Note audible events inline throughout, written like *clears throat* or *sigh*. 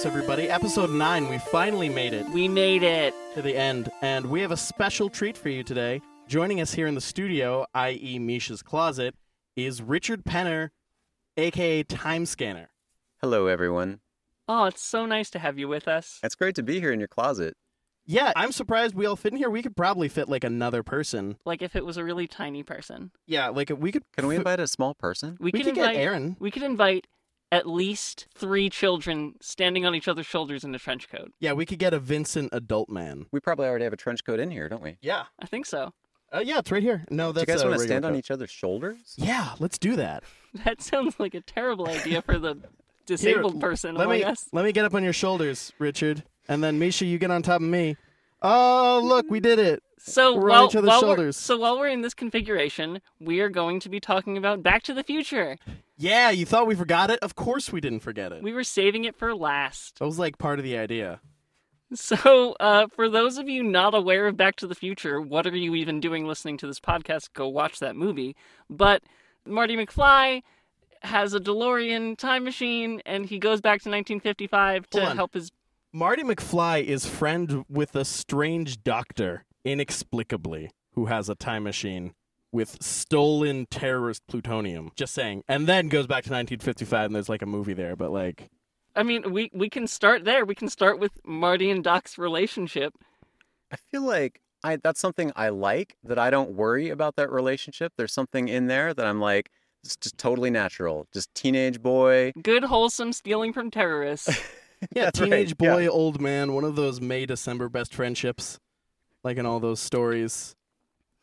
Yes, everybody. Episode 9. We finally made it We made it. to the end, and we have a special treat for you today. Joining us here in the studio, i.e., Mischa's closet, is Richard Penner, aka Time Scanner. Hello, everyone. Oh, it's so nice to have you with us. It's great to be here in your closet. Yeah, I'm surprised we all fit in here. We could probably fit like another person. Like if it was a really tiny person. Yeah, like we could. Can we fi- invite a small person? We, We could could invite get Aaron. We could invite at least three children standing on each other's shoulders in a trench coat. Yeah, we could get a Vincent adult man. We probably already have a trench coat in here, don't we? Yeah. I think so. Uh, yeah, it's right here. No, that's. Do that's you guys a want to regular stand on each other's shoulders? Yeah, let's do that. *laughs* That sounds like a terrible idea for the *laughs* disabled Here, person let among me us. let me get up on your shoulders, Richard, and then Mischa, you get on top of me. Oh, look, we did it. So We're on while, each other's shoulders. so while we're in this configuration, we are going to be talking about Back to the Future. Yeah, you thought we forgot it? Of course we didn't forget it. We were saving it for last. That was like part of the idea. So, uh, for those of you not aware of Back to the Future, what are you even doing listening to this podcast? Go watch that movie. But Marty McFly has a DeLorean time machine, and he goes back to 1955 to on. help his. Marty McFly is friend with a strange doctor, inexplicably, who has a time machine with stolen terrorist plutonium. Just saying. And then goes back to 1955 and there's like a movie there, but like I mean, we we can start there. We can start with Marty and Doc's relationship. I feel like I that's something I like that I don't worry about that relationship. There's something in there that I'm like it's just totally natural. Just teenage boy. Good, wholesome stealing from terrorists. *laughs* yeah, That's right, teenage yeah. boy, old man, one of those May December best friendships like in all those stories.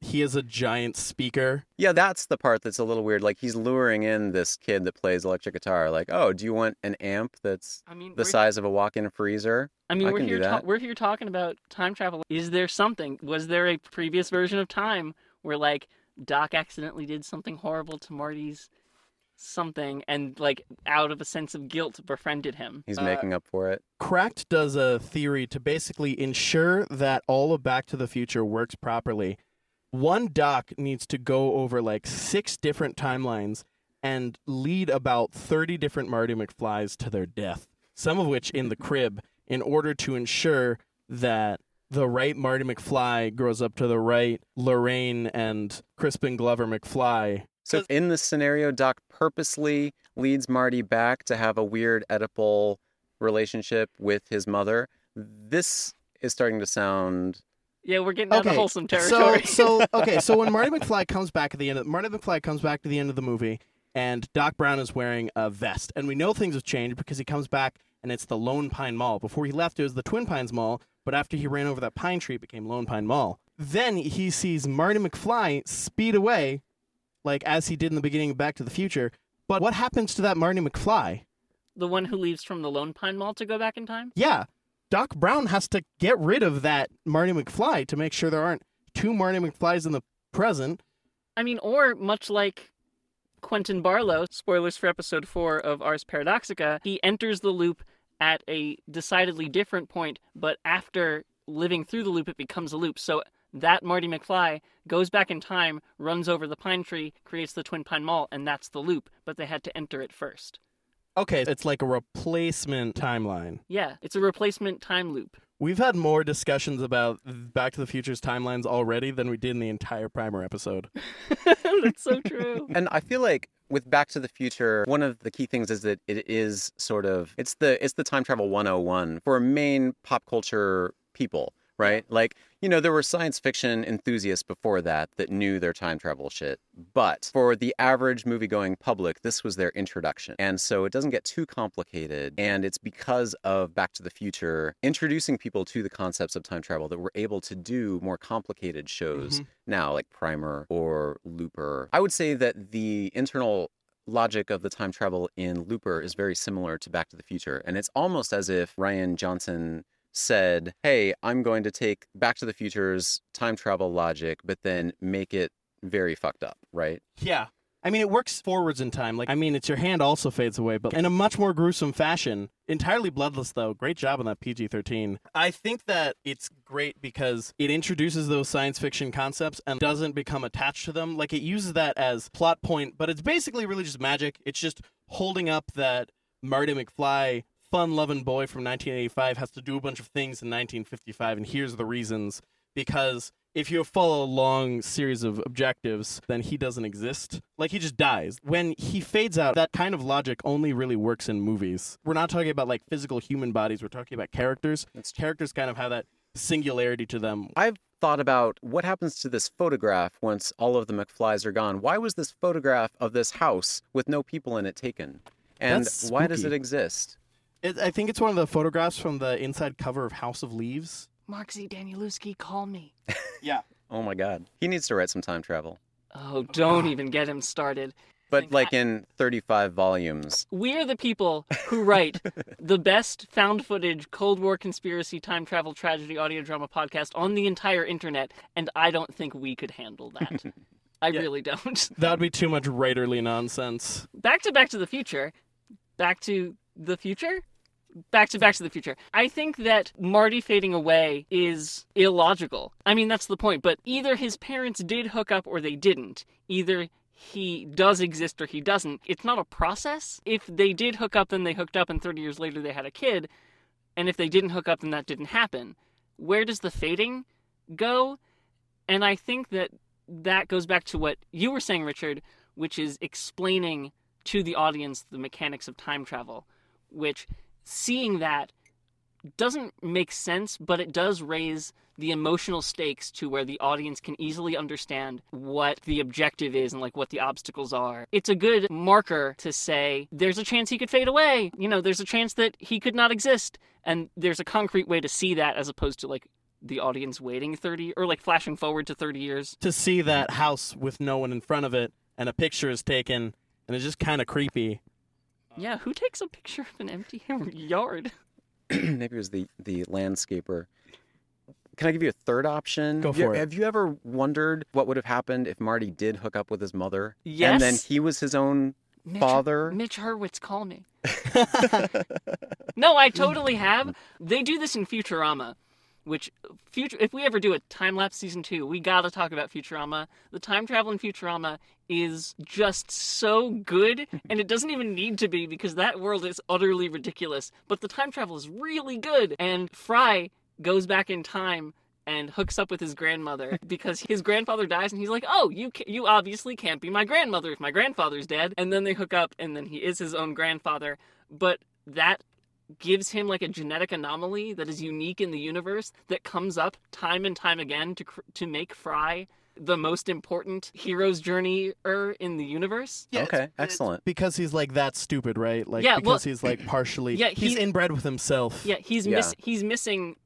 He is a giant speaker. Yeah, that's the part that's a little weird. Like he's luring in this kid that plays electric guitar. Like, oh, do you want an amp that's I mean, the size of a walk-in freezer? I mean, I we're here. Ta- we're here talking about time travel. Is there something? Was there a previous version of time where like Doc accidentally did something horrible to Marty's something, and like out of a sense of guilt befriended him? He's Uh, making up for it. Cracked does a theory to basically ensure that all of Back to the Future works properly. One doc needs to go over like six different timelines and lead about 30 different Marty McFlys to their death, some of which in the crib, in order to ensure that the right Marty McFly grows up to the right Lorraine and Crispin Glover McFly. So in this scenario, Doc purposely leads Marty back to have a weird Oedipal relationship with his mother. This is starting to sound Yeah, we're getting out of wholesome So, territory. so *laughs* okay, so when Marty McFly comes back at the end of Marty McFly comes back to the end of the movie, and Doc Brown is wearing a vest, and we know things have changed because he comes back and it's the Lone Pine Mall. Before he left, it was the Twin Pines Mall, but after he ran over that pine tree, it became Lone Pine Mall. Then he sees Marty McFly speed away, like as he did in the beginning of Back to the Future. But what happens to that Marty McFly? the one who leaves from the Lone Pine Mall to go back in time. Yeah, Doc Brown has to get rid of that Marty McFly to make sure there aren't two Marty McFlys in the present. I mean, or much like Quentin Barlow, spoilers for episode four of Ars Paradoxica, he enters the loop at a decidedly different point, but after living through the loop, it becomes a loop. So that Marty McFly goes back in time, runs over the pine tree, creates the Twin Pine Mall, and that's the loop, but they had to enter it first. Okay, it's like a replacement timeline. Yeah, it's a replacement time loop. We've had more discussions about Back to the Future's timelines already than we did in the entire primer episode. *laughs* *laughs* that's so true. And I feel like with Back to the Future, one of the key things is that it is sort of it's the it's the time travel 101 for main pop culture people, right? Like, you know, there were science fiction enthusiasts before that that knew their time travel shit. But for the average movie-going public, this was their introduction. And so it doesn't get too complicated, and it's because of Back to the Future introducing people to the concepts of time travel that we're able to do more complicated shows Mhm. now, like Primer or Looper. I would say that the internal logic of the time travel in Looper is very similar to Back to the Future. And it's almost as if Rian Johnson said, Hey, I'm going to take Back to the Future's time travel logic, but then make it very fucked up, right? Yeah. I mean, it works forwards in time. Like, I mean, it's your hand also fades away, but in a much more gruesome fashion. Entirely bloodless, though. Great job on that PG 13. I think that it's great because it introduces those science fiction concepts and doesn't become attached to them. Like, it uses that as plot point, but it's basically really just magic. It's just holding up that Marty McFly fun-loving boy from 1985 has to do a bunch of things in 1955, and here's the reasons. Because if you follow a long series of objectives, then he doesn't exist. Like he just dies. When he fades out, that kind of logic only really works in movies. We're not talking about like physical human bodies. We're talking about characters. That's Characters kind of have that singularity to them. I've thought about what happens to this photograph once all of the McFlys are gone. Why was this photograph of this house with no people in it taken? And why does it exist? It, I think it's one of the photographs from the inside cover of House of Leaves. Mark Z. Danielewski, call me. *laughs* Yeah. Oh my god. He needs to write some time travel. Oh, don't even get him started. But Think like I- in 35 volumes. We are the people who write *laughs* the best found footage Cold War conspiracy time travel tragedy audio drama podcast on the entire internet, and I don't think we could handle that. *laughs* I Yeah. really don't. That would be too much writerly nonsense. Back to Back to the Future. Back to the future? Back to Back to the Future. I think that Marty fading away is illogical. I mean, that's the point. But either his parents did hook up or they didn't. Either he does exist or he doesn't. It's not a process. If they did hook up, then they hooked up, and 30 years later they had a kid. And if they didn't hook up, then that didn't happen. Where does the fading go? And I think that that goes back to what you were saying, Richard, which is explaining to the audience the mechanics of time travel, which seeing that doesn't make sense, but it does raise the emotional stakes to where the audience can easily understand what the objective is and like what the obstacles are. It's a good marker to say there's a chance he could fade away. You know, there's a chance that he could not exist. And there's a concrete way to see that as opposed to like the audience waiting 30 or like flashing forward to 30 years. To see that house with no one in front of it and a picture is taken and it's just kind of creepy. Yeah, who takes a picture of an empty *laughs* yard? *clears throat* Maybe it was the, the landscaper. Can I give you a third option? Go Have you- for it. Have you ever wondered what would have happened if Marty did hook up with his mother? Yes. And then he was his own Mitch, father? Mitch Hurwitz, call me. *laughs* no, I totally have. They do this in Futurama, which future. If we ever do a time lapse season two, we gotta talk about Futurama. The time travel in Futurama is just so good, *laughs* and it doesn't even need to be because that world is utterly ridiculous. But the time travel is really good, and Fry goes back in time and hooks up with his grandmother *laughs* because his grandfather dies and he's like, "Oh, you ca- you obviously can't be my grandmother if my grandfather's dead." And then they hook up and then he is his own grandfather, but that gives him like a genetic anomaly that is unique in the universe that comes up time and time again to cr- to make Fry the most important hero's journey er in the universe. Yeah, okay, it's- excellent. Because he's like that stupid, right? Like Yeah, because well- he's like *clears throat* partially Yeah, he's he- inbred with himself. Yeah, he's Yeah. miss he's missing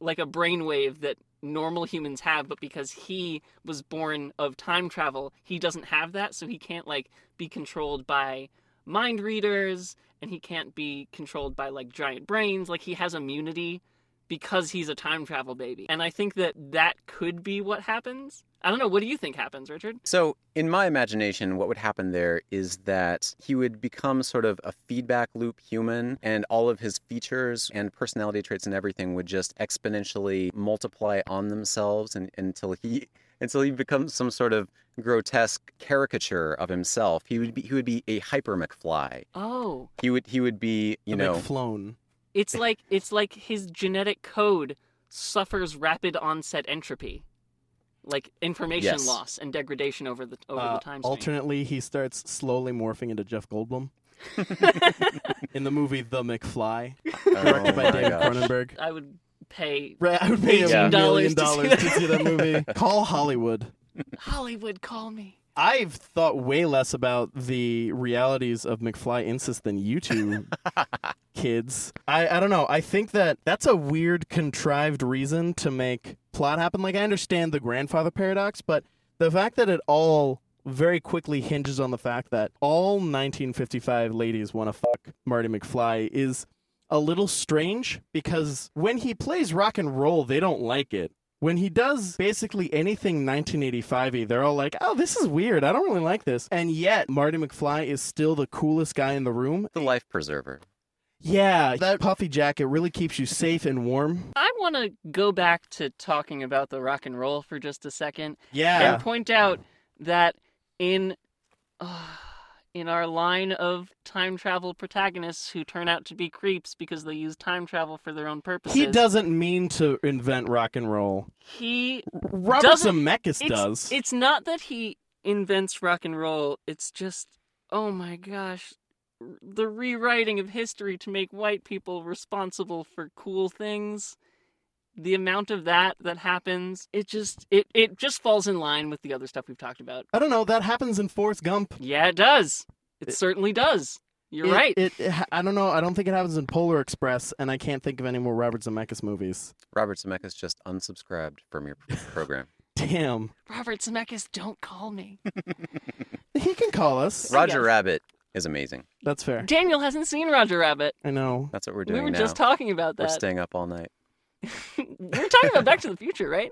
like a brainwave that normal humans have, but because he was born of time travel, he doesn't have that, so he can't like be controlled by mind readers and he can't be controlled by like giant brains. Like he has immunity because he's a time travel baby. And I think that that could be what happens. I don't know, what do you think happens, Richard? So, in my imagination, what would happen there is that he would become sort of a feedback loop human, and all of his features and personality traits and everything would just exponentially multiply on themselves and, until he until he becomes some sort of grotesque caricature of himself. He would be he would be a hyper McFly. Oh, He would he would be you the know McFlone. it's like it's like his genetic code suffers rapid onset entropy. Like information Yes. loss and degradation over the over Uh, the time stream. alternately, he starts slowly morphing into Jeff Goldblum *laughs* in the movie The McFly, *laughs* oh directed by David. Cronenberg. I would pay Right, I would pay a $18 million to see that. to see that movie. Call Hollywood. Hollywood call me. I've thought way less about the realities of McFly incest than you two *laughs* kids. I, I don't know. I think that that's a weird, contrived reason to make plot happen. Like, I understand the grandfather paradox, but the fact that it all very quickly hinges on the fact that all 1955 ladies want to fuck Marty McFly is a little strange because when he plays rock and roll, they don't like it. When he does basically anything 1985y, they're all like, oh, this is weird. I don't really like this. And yet, Marty McFly is still the coolest guy in the room. the life preserver. Yeah, that puffy jacket really keeps you safe and warm. I want to go back to talking about the rock and roll for just a second Yeah. and point out that in uh, in our line of time travel protagonists who turn out to be creeps because they use time travel for their own purposes. He doesn't mean to invent rock and roll. He Robert Zemeckis it's, does. It's not that he invents rock and roll. It's just, oh my gosh, the rewriting of history to make white people responsible for cool things. The amount of that that happens, it just it it just falls in line with the other stuff we've talked about. I don't know. That happens in Forrest Gump. Yeah, it does. It, It- certainly does. You're It- right. It, it, I don't know. I don't think it happens in Polar Express, and I can't think of any more Robert Zemeckis movies. Robert Zemeckis just unsubscribed from your *laughs* program. Damn. Robert Zemeckis, don't call me. *laughs* He can call us. Roger. Rabbit is amazing. That's fair. Daniel hasn't seen Roger Rabbit. I know. That's what we're doing. We were now. just talking about that. we're staying up all night. *laughs* we're talking about Back to the Future, right?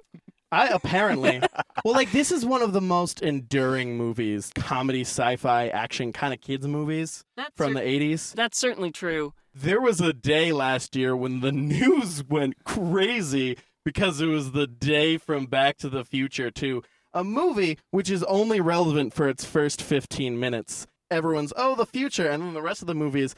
I apparently. *laughs* well, like this is one of the most enduring movies, comedy, sci-fi, action kind of kids movies That's from cer- the 80s. That's certainly true. There was a day last year when the *laughs* news went crazy because it was the day from Back to the Future to a movie which is only relevant for its first 15 minutes. Everyone's, oh, the future. And then the rest of the movie is,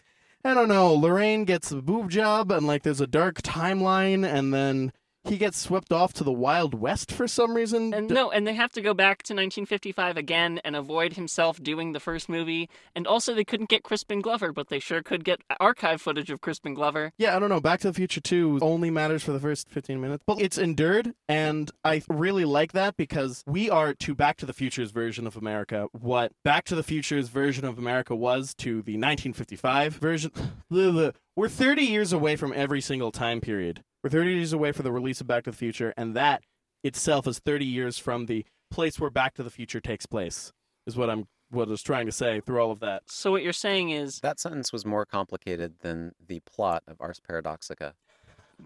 I don't know, Lorraine gets a boob job and like there's a dark timeline and then he gets swept off to the Wild West for some reason. And no, and they have to go back to 1955 again and avoid himself doing the first movie. And also, they couldn't get Crispin Glover, but they sure could get archive footage of Crispin Glover. Yeah, I don't know. Back to the Future 2 only matters for the first 15 minutes. But it's endured, and I really like that because we are to Back to the Future's version of America what Back to the Future's version of America was to the 1955 version. *sighs* We're 30 years away from every single time period. We're 30 years away from the release of Back to the Future, and that itself is 30 years from the place where Back to the Future takes place, is what I'm what I was trying to say through all of that. So, what you're saying is, That sentence was more complicated than the plot of Ars Paradoxica.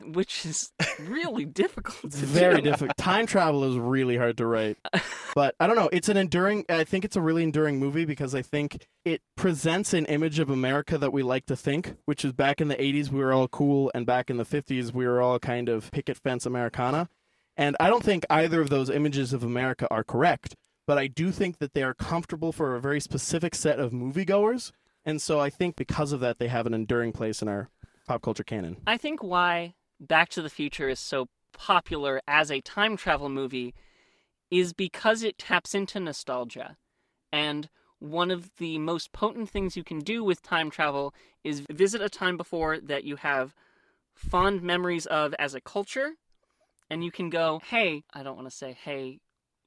Which is really difficult. To very do. difficult. Time travel is really hard to write. *laughs* But I don't know. It's an enduring. I think it's a really enduring movie because I think it presents an image of America that we like to think, which is back in the 80s we were all cool, and back in the 50s we were all kind of picket fence Americana. And I don't think either of those images of America are correct, but I do think that they are comfortable for a very specific set of moviegoers. And so I think because of that, they have an enduring place in our pop culture canon. I think why Back to the Future is so popular as a time travel movie is because it taps into nostalgia. And one of the most potent things you can do with time travel is visit a time before that you have fond memories of as a culture. And you can go, hey, I don't want to say, hey,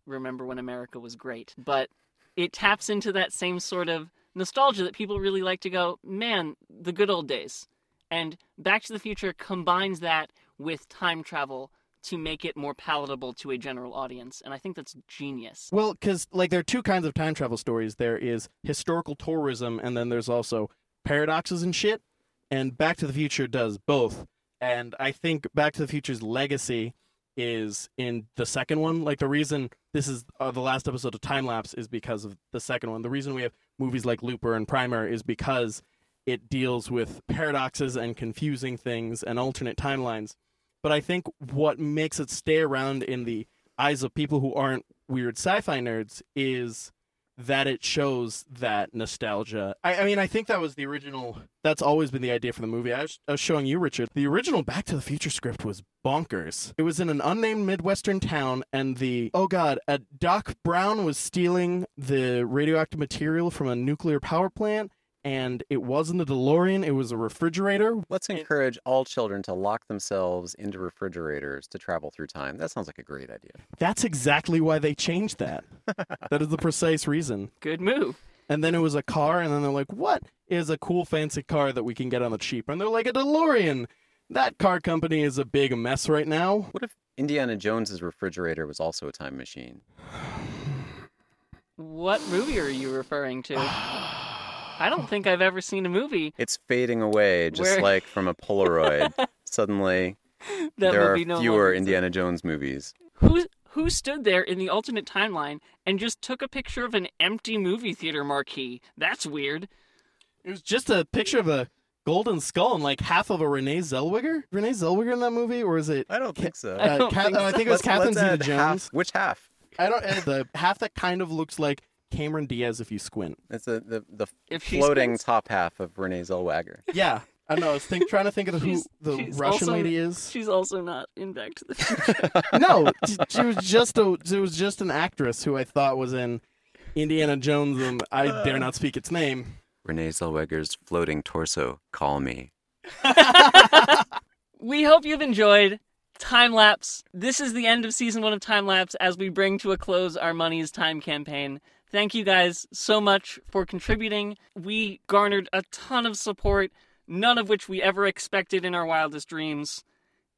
remember when America was great. But it taps into that same sort of nostalgia that people really like to go, man, the good old days. And Back to the Future combines that with time travel to make it more palatable to a general audience. And I think that's genius. Well, because like there are two kinds of time travel stories. There is historical tourism, and then there's also paradoxes and shit. And Back to the Future does both. And I think Back to the Future's legacy is in the second one. Like the reason this is uh, the last episode of Time Lapse is because of the second one. The reason we have movies like Looper and Primer is because it deals with paradoxes and confusing things and alternate timelines. But I think what makes it stay around in the eyes of people who aren't weird sci-fi nerds is that it shows that nostalgia. I, I mean, I think that was the original. That's always been the idea for the movie. I was, I was showing you, Richard. The original Back to the Future script was bonkers. It was in an unnamed midwestern town, and the oh god, Doc Brown was stealing the radioactive material from a nuclear power plant. And it wasn't a DeLorean; it was a refrigerator. Let's encourage all children to lock themselves into refrigerators to travel through time. That sounds like a great idea. That's exactly why they changed that. that is the precise reason. *laughs* Good move. And then it was a car, and then they're like, "What is a cool fancy car that we can get on the cheap?" And they're like, "A DeLorean." That car company is a big mess right now. What if Indiana Jones's refrigerator was also a time machine? What movie are you referring to? *sighs* *laughs* I don't think I've ever seen a movie It's fading away, just Where- like from a Polaroid. *laughs* Suddenly, that there will are no fewer longer Indiana Jones movies. Who who stood there in the alternate timeline and just took a picture of an empty movie theater marquee? That's weird. It was just a picture of a golden skull and like half of a Renee Zellweger. Renee Zellweger in that movie, or is it? I don't think so. I Uh, don't Ca- think I think it was Let's- Catherine let's add Zeta-Jones. half- Which half? I don't. The half that kind of looks like Cameron Diaz if you squint. It's the the, the If she floating spins- top half of Renee Zellweger. *laughs* Yeah, I know. I was think, trying to think of who She's- the she's Russian also- lady is. She's also not in Back to the Future. *laughs* no, she- she was just a she was just an actress who I thought was in Indiana Jones, and I dare not speak its name. Renee Zellweger's floating torso. Call me. *laughs* we hope you've enjoyed Time Lapse. This is the end of season one of Time Lapse as we bring to a close our Money's Time campaign. Thank you guys so much for contributing. We garnered a ton of support, none of which we ever expected in our wildest dreams.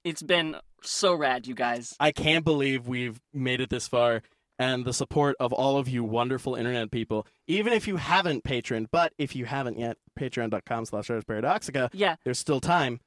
It's been so rad, you guys. I can't believe we've made it this far, and the support of all of you wonderful internet people. Even if you haven't patroned, but if you haven't yet, Patreon.com/slash Paradoxica. Yeah, There's still time,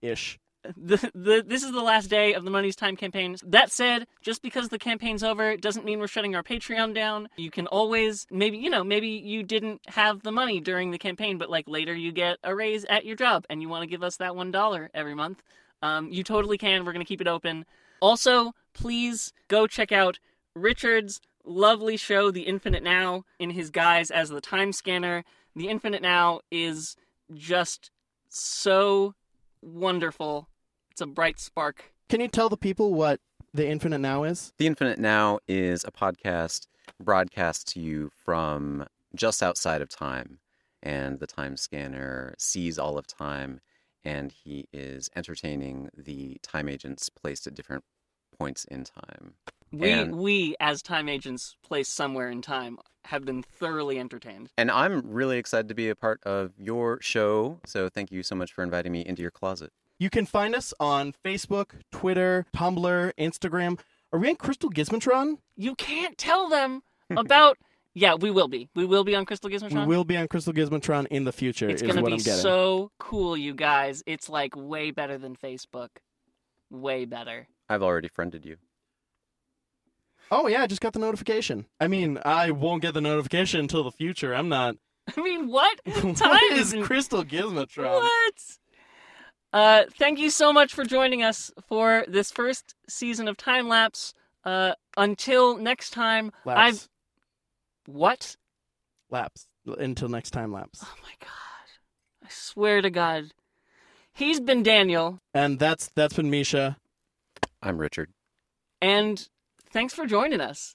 ish. The, this is the last day of the money's time campaign. That said just because the campaign's over doesn't mean we're shutting our patreon down. You can always maybe you know maybe you didn't have the money during the campaign but like later you get a raise at your job and you want to give us that one dollar every month. Um, you totally can. We're going to keep it open. Also please go check out richard's lovely show the infinite now in his guise as the time scanner. The infinite now is just so wonderful. It's a bright spark. Can you tell the people what the Infinite Now is? The Infinite Now is a podcast broadcast to you from just outside of time, and the time scanner sees all of time, and he is entertaining the time agents placed at different points in time. We And- we as time agents placed somewhere in time have been thoroughly entertained. And I'm really excited to be a part of your show, so thank you so much for inviting me into your closet. You can find us on Facebook, Twitter, Tumblr, Instagram. Are we on Crystal Gizmotron? You can't tell them about *laughs* Yeah, we will be. We will be on Crystal Gizmotron. We will be on Crystal Gizmotron in the future. It's gonna be I'm so cool, you guys. It's like way better than Facebook. Way better. I've already friended you. Oh yeah, I just got the notification. I mean, I won't get the notification until the future. I'm not. *laughs* I mean, what? *laughs* Time what is Crystal Gizmotron? What? Uh, thank you so much for joining us for this first season of Time Lapse. Uh, until next time, Lapse. I've what? Lapse. Until next time, lapse. Oh my god! I swear to God, he's been Daniel, And that's that's been Mischa. I'm Richard. and thanks for joining us.